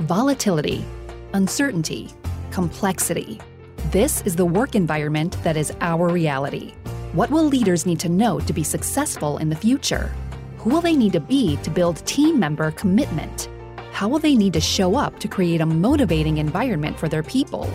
volatility, uncertainty, complexity. This is the work environment that is our reality. What will leaders need to know to be successful in the future? Who will they need to be to build team member commitment? How will they need to show up to create a motivating environment for their people?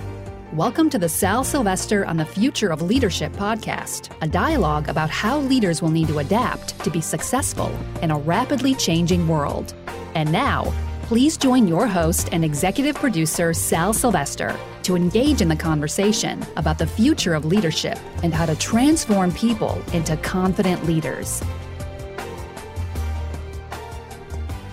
Welcome to the Sal Silvestri on the Future of Leadership podcast, a dialogue about how leaders will need to adapt to be successful in a rapidly changing world. And now, please join your host and executive producer, Sal Silvestri, to engage in the conversation about the future of leadership and how to transform people into confident leaders.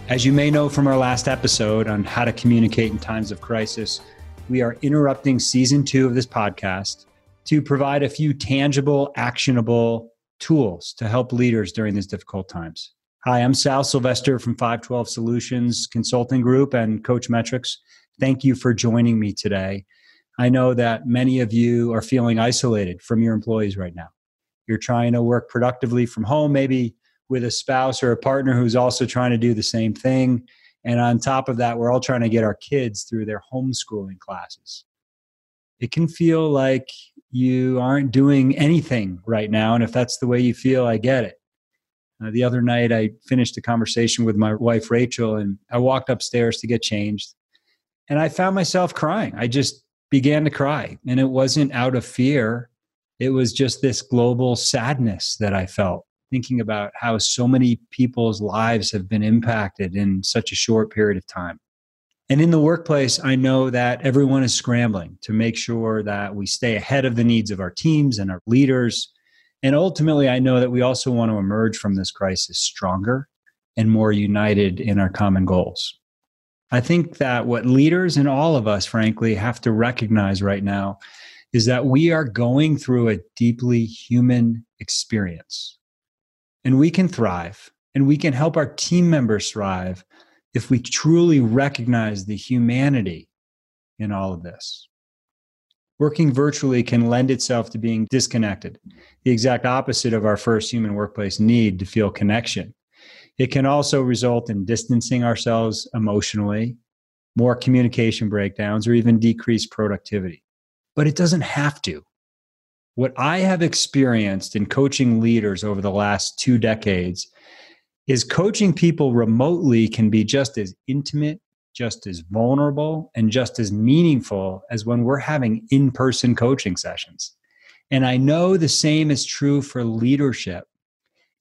As you may know from our last episode on how to communicate in times of crisis, we are interrupting season two of this podcast to provide a few tangible, actionable tools to help leaders during these difficult times. Hi, I'm Sal Silvestri from 512 Solutions Consulting Group and CoachMetrix. Thank you for joining me today. I know that many of you are feeling isolated from your employees right now. You're trying to work productively from home, maybe with a spouse or a partner who's also trying to do the same thing. And on top of that, we're all trying to get our kids through their homeschooling classes. It can feel like you aren't doing anything right now. And if that's the way you feel, I get it. Uh, the other night, I finished a conversation with my wife, Rachel, and I walked upstairs to get changed. And I found myself crying. I just began to cry. And it wasn't out of fear, it was just this global sadness that I felt, thinking about how so many people's lives have been impacted in such a short period of time. And in the workplace, I know that everyone is scrambling to make sure that we stay ahead of the needs of our teams and our leaders and ultimately, I know that we also want to emerge from this crisis stronger and more united in our common goals. I think that what leaders and all of us, frankly, have to recognize right now is that we are going through a deeply human experience. And we can thrive and we can help our team members thrive if we truly recognize the humanity in all of this. Working virtually can lend itself to being disconnected, the exact opposite of our first human workplace need to feel connection. It can also result in distancing ourselves emotionally, more communication breakdowns, or even decreased productivity. But it doesn't have to. What I have experienced in coaching leaders over the last two decades is coaching people remotely can be just as intimate just as vulnerable and just as meaningful as when we're having in person coaching sessions. And I know the same is true for leadership.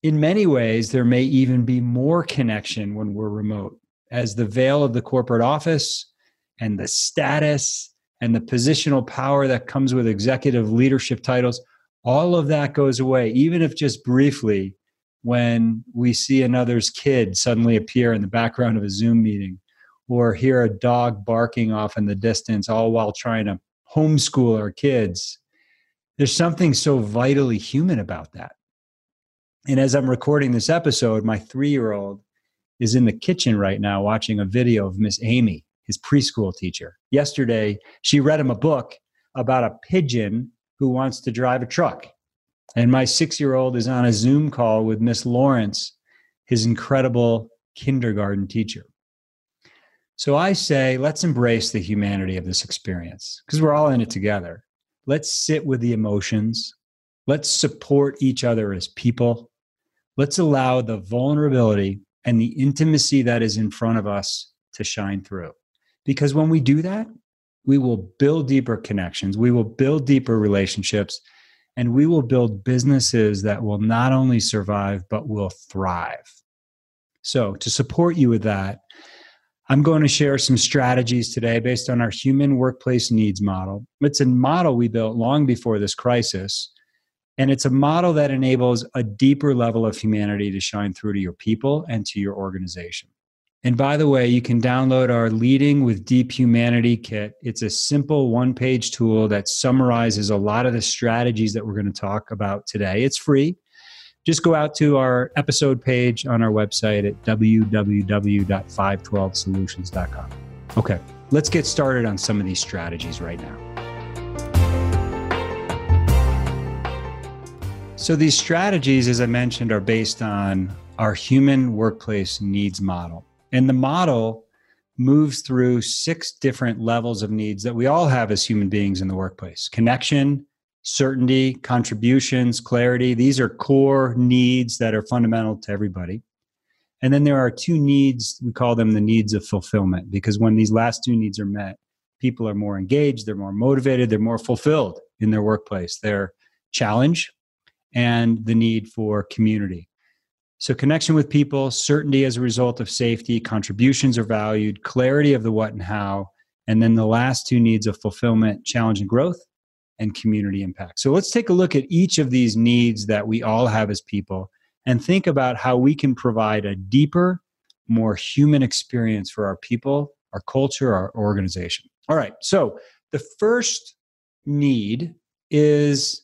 In many ways, there may even be more connection when we're remote, as the veil of the corporate office and the status and the positional power that comes with executive leadership titles, all of that goes away, even if just briefly when we see another's kid suddenly appear in the background of a Zoom meeting or hear a dog barking off in the distance, all while trying to homeschool our kids. There's something so vitally human about that. And as I'm recording this episode, my three year old is in the kitchen right now watching a video of Miss Amy, his preschool teacher. Yesterday, she read him a book about a pigeon who wants to drive a truck. And my six year old is on a Zoom call with Miss Lawrence, his incredible kindergarten teacher. So I say, let's embrace the humanity of this experience because we're all in it together. Let's sit with the emotions. Let's support each other as people. Let's allow the vulnerability and the intimacy that is in front of us to shine through. Because when we do that, we will build deeper connections, we will build deeper relationships, and we will build businesses that will not only survive, but will thrive. So, to support you with that, I'm going to share some strategies today based on our human workplace needs model. It's a model we built long before this crisis. And it's a model that enables a deeper level of humanity to shine through to your people and to your organization. And by the way, you can download our Leading with Deep Humanity kit. It's a simple one page tool that summarizes a lot of the strategies that we're going to talk about today. It's free just go out to our episode page on our website at www.512solutions.com. Okay, let's get started on some of these strategies right now. So, these strategies, as I mentioned, are based on our human workplace needs model. And the model moves through six different levels of needs that we all have as human beings in the workplace connection, certainty, contributions, clarity. These are core needs that are fundamental to everybody. And then there are two needs, we call them the needs of fulfillment, because when these last two needs are met, people are more engaged, they're more motivated, they're more fulfilled in their workplace. Their challenge and the need for community. So, connection with people, certainty as a result of safety, contributions are valued, clarity of the what and how, and then the last two needs of fulfillment, challenge and growth, and community impact. So, let's take a look at each of these needs that we all have as people and think about how we can provide a deeper, more human experience for our people, our culture, our organization. All right, so the first need is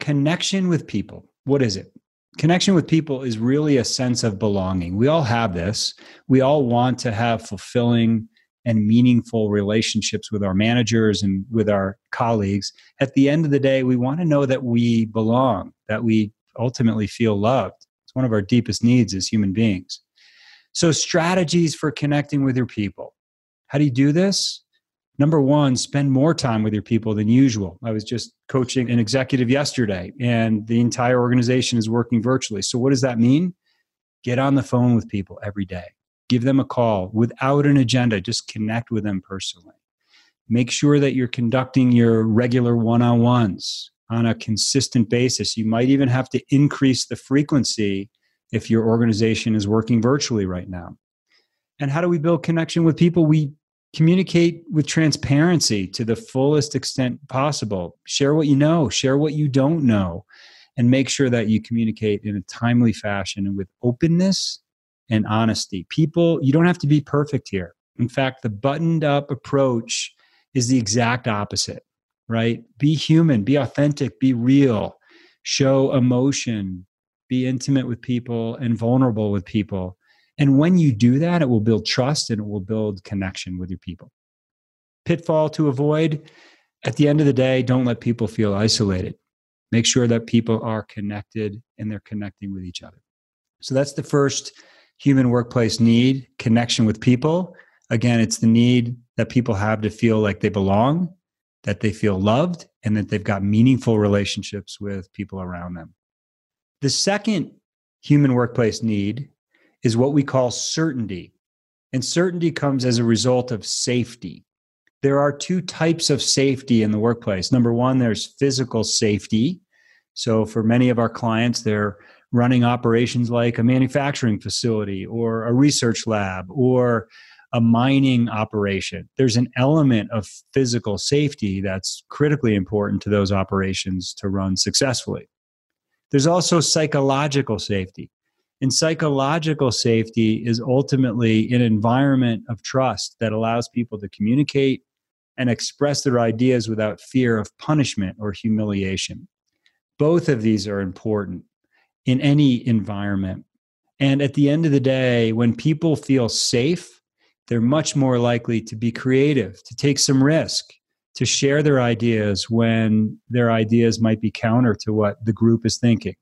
connection with people. What is it? Connection with people is really a sense of belonging. We all have this. We all want to have fulfilling and meaningful relationships with our managers and with our colleagues. At the end of the day, we want to know that we belong, that we ultimately feel loved. It's one of our deepest needs as human beings. So, strategies for connecting with your people. How do you do this? Number one, spend more time with your people than usual. I was just coaching an executive yesterday, and the entire organization is working virtually. So, what does that mean? Get on the phone with people every day, give them a call without an agenda, just connect with them personally. Make sure that you're conducting your regular one on ones on a consistent basis. You might even have to increase the frequency if your organization is working virtually right now. And how do we build connection with people? We communicate with transparency to the fullest extent possible share what you know share what you don't know and make sure that you communicate in a timely fashion and with openness and honesty people you don't have to be perfect here in fact the buttoned up approach is the exact opposite right be human be authentic be real show emotion be intimate with people and vulnerable with people and when you do that, it will build trust and it will build connection with your people. Pitfall to avoid at the end of the day, don't let people feel isolated. Make sure that people are connected and they're connecting with each other. So that's the first human workplace need connection with people. Again, it's the need that people have to feel like they belong, that they feel loved, and that they've got meaningful relationships with people around them. The second human workplace need is what we call certainty. And certainty comes as a result of safety. There are two types of safety in the workplace. Number one, there's physical safety. So, for many of our clients, they're running operations like a manufacturing facility or a research lab or a mining operation. There's an element of physical safety that's critically important to those operations to run successfully. There's also psychological safety. And psychological safety is ultimately an environment of trust that allows people to communicate and express their ideas without fear of punishment or humiliation. Both of these are important in any environment. And at the end of the day, when people feel safe, they're much more likely to be creative, to take some risk, to share their ideas when their ideas might be counter to what the group is thinking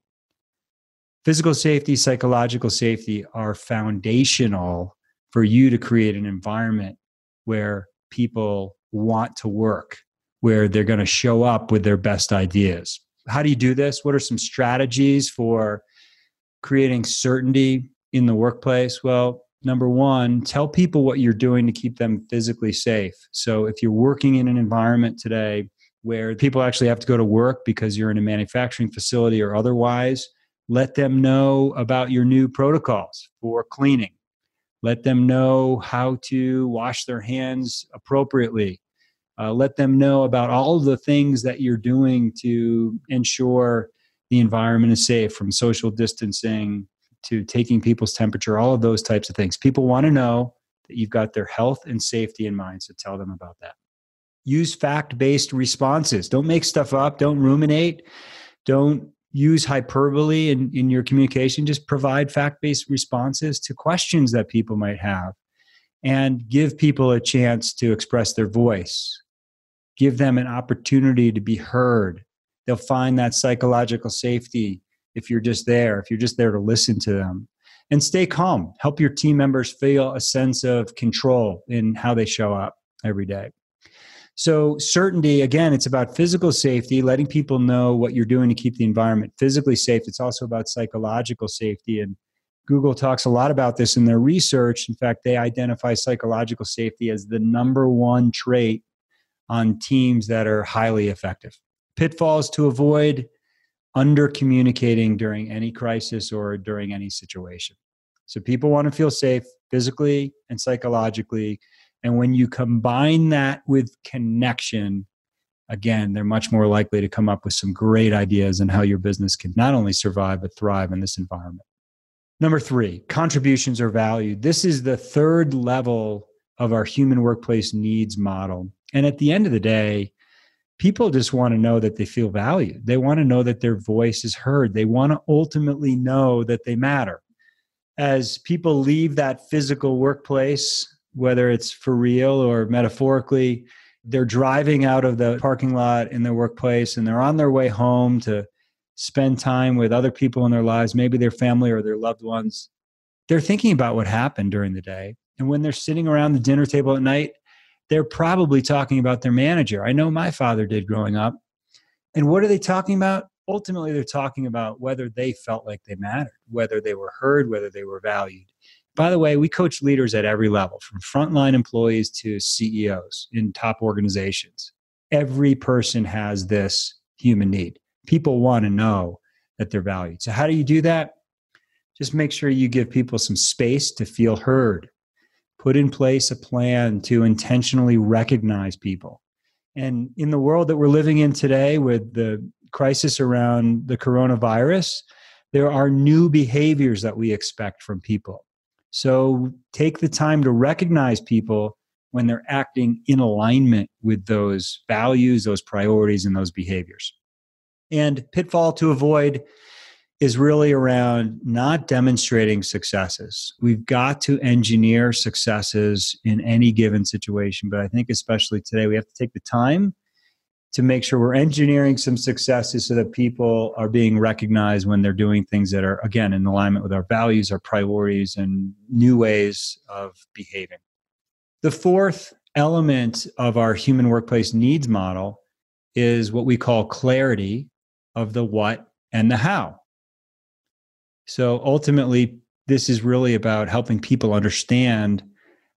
physical safety, psychological safety are foundational for you to create an environment where people want to work, where they're going to show up with their best ideas. How do you do this? What are some strategies for creating certainty in the workplace? Well, number one, tell people what you're doing to keep them physically safe. So if you're working in an environment today where people actually have to go to work because you're in a manufacturing facility or otherwise, let them know about your new protocols for cleaning. Let them know how to wash their hands appropriately. Uh, let them know about all the things that you're doing to ensure the environment is safe from social distancing to taking people's temperature, all of those types of things. People want to know that you've got their health and safety in mind, so tell them about that. Use fact based responses. Don't make stuff up, don't ruminate, don't use hyperbole in, in your communication. Just provide fact based responses to questions that people might have and give people a chance to express their voice. Give them an opportunity to be heard. They'll find that psychological safety if you're just there, if you're just there to listen to them. and stay calm. Help your team members feel a sense of control in how they show up every day. So, certainty, again, it's about physical safety, letting people know what you're doing to keep the environment physically safe. It's also about psychological safety. And Google talks a lot about this in their research. In fact, they identify psychological safety as the number one trait on teams that are highly effective. Pitfalls to avoid under communicating during any crisis or during any situation. So, people want to feel safe physically and psychologically and when you combine that with connection, again, they're much more likely to come up with some great ideas on how your business can not only survive, but thrive in this environment. Number three, contributions are valued. This is the third level of our human workplace needs model. And at the end of the day, people just want to know that they feel valued. They want to know that their voice is heard. They want to ultimately know that they matter. As people leave that physical workplace, whether it's for real or metaphorically. They're driving out of the parking lot in their workplace and they're on their way home to spend time with other people in their lives, maybe their family or their loved ones. They're thinking about what happened during the day. And when they're sitting around the dinner table at night, they're probably talking about their manager. I know my father did growing up. And what are they talking about? Ultimately, they're talking about whether they felt like they mattered, whether they were heard, whether they were valued. By the way, we coach leaders at every level, from frontline employees to CEOs in top organizations. Every person has this human need. People want to know that they're valued. So, how do you do that? Just make sure you give people some space to feel heard. Put in place a plan to intentionally recognize people. And in the world that we're living in today, with the crisis around the coronavirus, there are new behaviors that we expect from people. So take the time to recognize people when they're acting in alignment with those values, those priorities, and those behaviors. And pitfall to avoid is really around not demonstrating successes. We've got to engineer successes in any given situation, but I think especially today, we have to take the time to make sure we're engineering some successes so that people are being recognized when they're doing things that are, again, in alignment with our values, our priorities, and new ways of behaving. The fourth element of our human workplace needs model is what we call clarity of the what and the how. So ultimately, this is really about helping people understand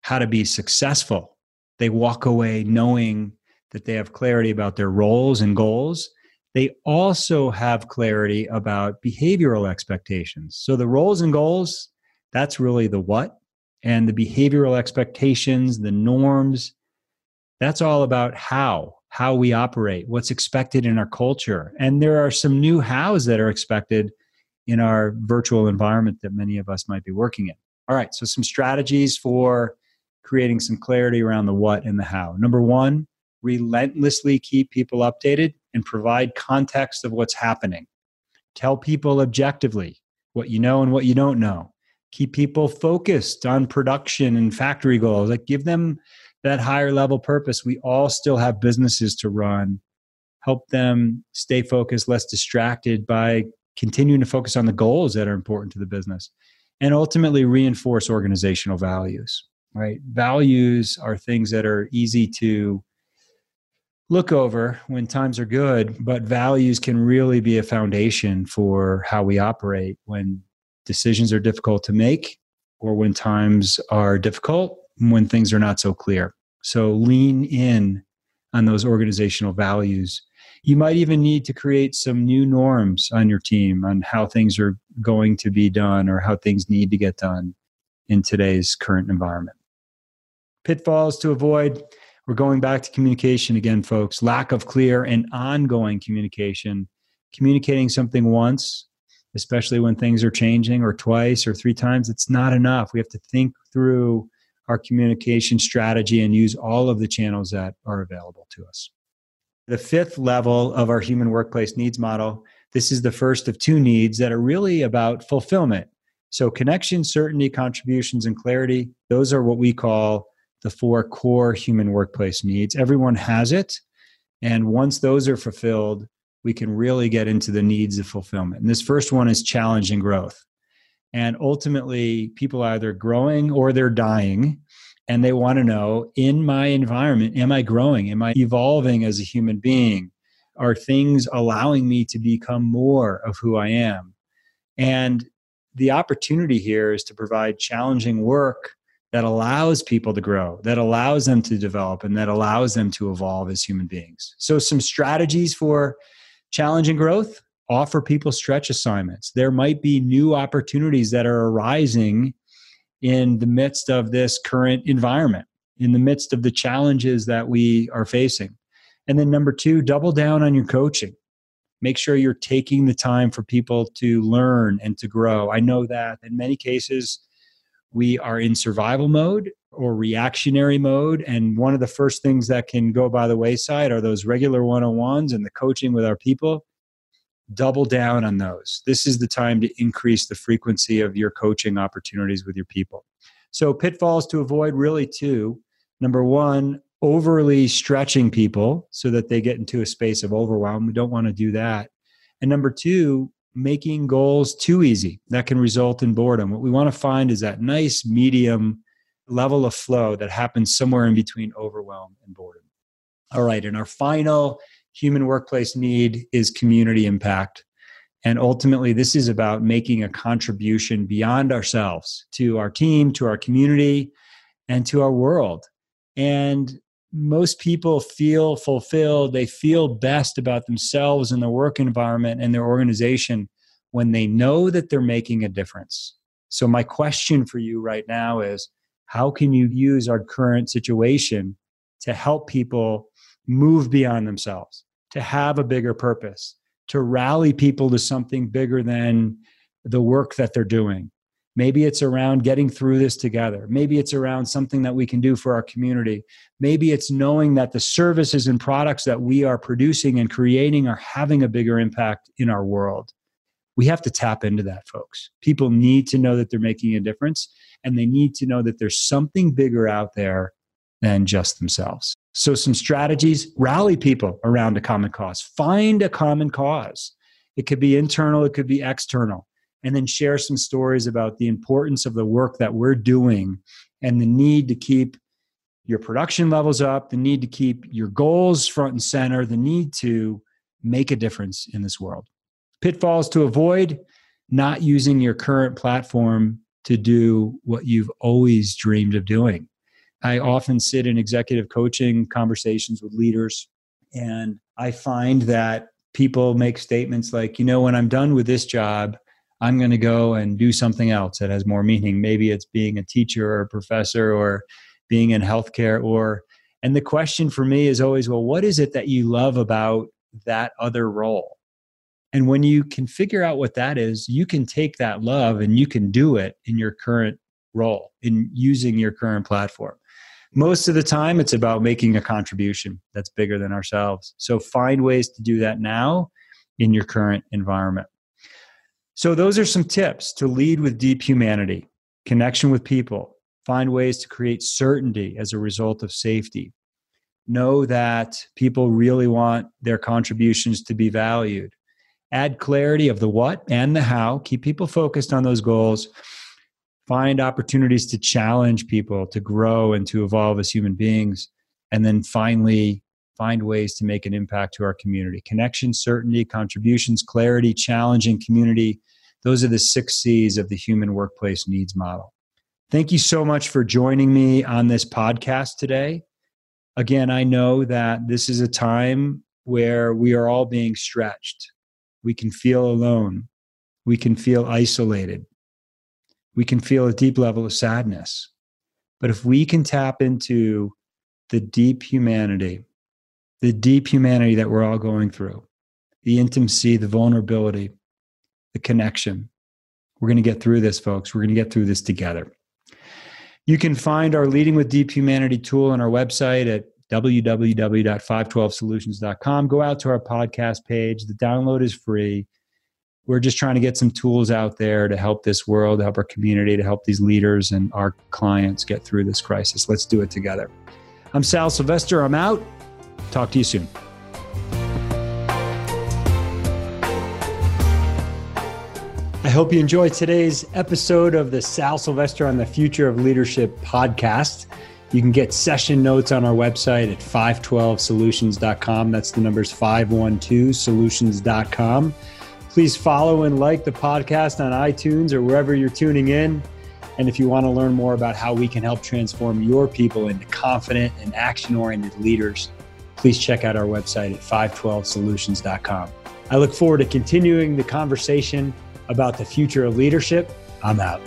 how to be successful. They walk away knowing that they have clarity about their roles and goals. They also have clarity about behavioral expectations. So the roles and goals, that's really the what. And the behavioral expectations, the norms, that's all about how, how we operate, what's expected in our culture. And there are some new hows that are expected in our virtual environment that many of us might be working in. All right, so some strategies for creating some clarity around the what and the how. Number one, relentlessly keep people updated and provide context of what's happening. Tell people objectively what you know and what you don't know. Keep people focused on production and factory goals. Like give them that higher level purpose. We all still have businesses to run. Help them stay focused, less distracted by continuing to focus on the goals that are important to the business. And ultimately reinforce organizational values, right? Values are things that are easy to look over when times are good, but values can really be a foundation for how we operate when decisions are difficult to make or when times are difficult, when things are not so clear. So lean in on those organizational values. You might even need to create some new norms on your team on how things are going to be done or how things need to get done in today's current environment. Pitfalls to avoid we're going back to communication again, folks. Lack of clear and ongoing communication. Communicating something once, especially when things are changing, or twice or three times, it's not enough. We have to think through our communication strategy and use all of the channels that are available to us. The fifth level of our human workplace needs model this is the first of two needs that are really about fulfillment. So, connection, certainty, contributions, and clarity, those are what we call the four core human workplace needs. Everyone has it. And once those are fulfilled, we can really get into the needs of fulfillment. And this first one is challenge and growth. And ultimately, people are either growing or they're dying. And they want to know in my environment, am I growing? Am I evolving as a human being? Are things allowing me to become more of who I am? And the opportunity here is to provide challenging work that allows people to grow, that allows them to develop, and that allows them to evolve as human beings. So, some strategies for challenging growth offer people stretch assignments. There might be new opportunities that are arising in the midst of this current environment, in the midst of the challenges that we are facing. And then, number two, double down on your coaching. Make sure you're taking the time for people to learn and to grow. I know that in many cases, we are in survival mode or reactionary mode. And one of the first things that can go by the wayside are those regular one on ones and the coaching with our people double down on those. This is the time to increase the frequency of your coaching opportunities with your people. So, pitfalls to avoid really two. Number one, overly stretching people so that they get into a space of overwhelm. We don't want to do that. And number two, making goals too easy. That can result in boredom. What we want to find is that nice medium level of flow that happens somewhere in between overwhelm and boredom. All right, and our final human workplace need is community impact. And ultimately, this is about making a contribution beyond ourselves to our team, to our community, and to our world. And most people feel fulfilled, they feel best about themselves and their work environment and their organization when they know that they're making a difference. So, my question for you right now is how can you use our current situation to help people move beyond themselves, to have a bigger purpose, to rally people to something bigger than the work that they're doing. Maybe it's around getting through this together. Maybe it's around something that we can do for our community. Maybe it's knowing that the services and products that we are producing and creating are having a bigger impact in our world. We have to tap into that, folks. People need to know that they're making a difference, and they need to know that there's something bigger out there than just themselves. So, some strategies rally people around a common cause, find a common cause. It could be internal, it could be external, and then share some stories about the importance of the work that we're doing and the need to keep your production levels up, the need to keep your goals front and center, the need to make a difference in this world. Pitfalls to avoid not using your current platform to do what you've always dreamed of doing. I often sit in executive coaching conversations with leaders, and I find that people make statements like, you know, when I'm done with this job, I'm going to go and do something else that has more meaning. Maybe it's being a teacher or a professor or being in healthcare or and the question for me is always well what is it that you love about that other role and when you can figure out what that is you can take that love and you can do it in your current role in using your current platform most of the time it's about making a contribution that's bigger than ourselves. So find ways to do that now in your current environment. So those are some tips to lead with deep humanity connection with people. Find ways to create certainty as a result of safety. Know that people really want their contributions to be valued. Add clarity of the what and the how. Keep people focused on those goals find opportunities to challenge people to grow and to evolve as human beings and then finally find ways to make an impact to our community. Connection certainty contributions clarity challenging community those are the six c's of the human workplace needs model. Thank you so much for joining me on this podcast today. Again i know that this is a time where we are all being stretched. We can feel alone. We can feel isolated we can feel a deep level of sadness. But if we can tap into the deep humanity, the deep humanity that we're all going through, the intimacy, the vulnerability, the connection, we're going to get through this, folks. We're going to get through this together. You can find our Leading with Deep Humanity tool on our website at www.512solutions.com. Go out to our podcast page. The download is free we're just trying to get some tools out there to help this world, to help our community, to help these leaders and our clients get through this crisis. Let's do it together. I'm Sal Silvestri. I'm out. Talk to you soon. I hope you enjoyed today's episode of the Sal Silvestri on the Future of Leadership podcast. You can get session notes on our website at 512solutions.com. That's the numbers 512solutions.com. Please follow and like the podcast on iTunes or wherever you're tuning in. And if you want to learn more about how we can help transform your people into confident and action oriented leaders, please check out our website at 512solutions.com. I look forward to continuing the conversation about the future of leadership. I'm out.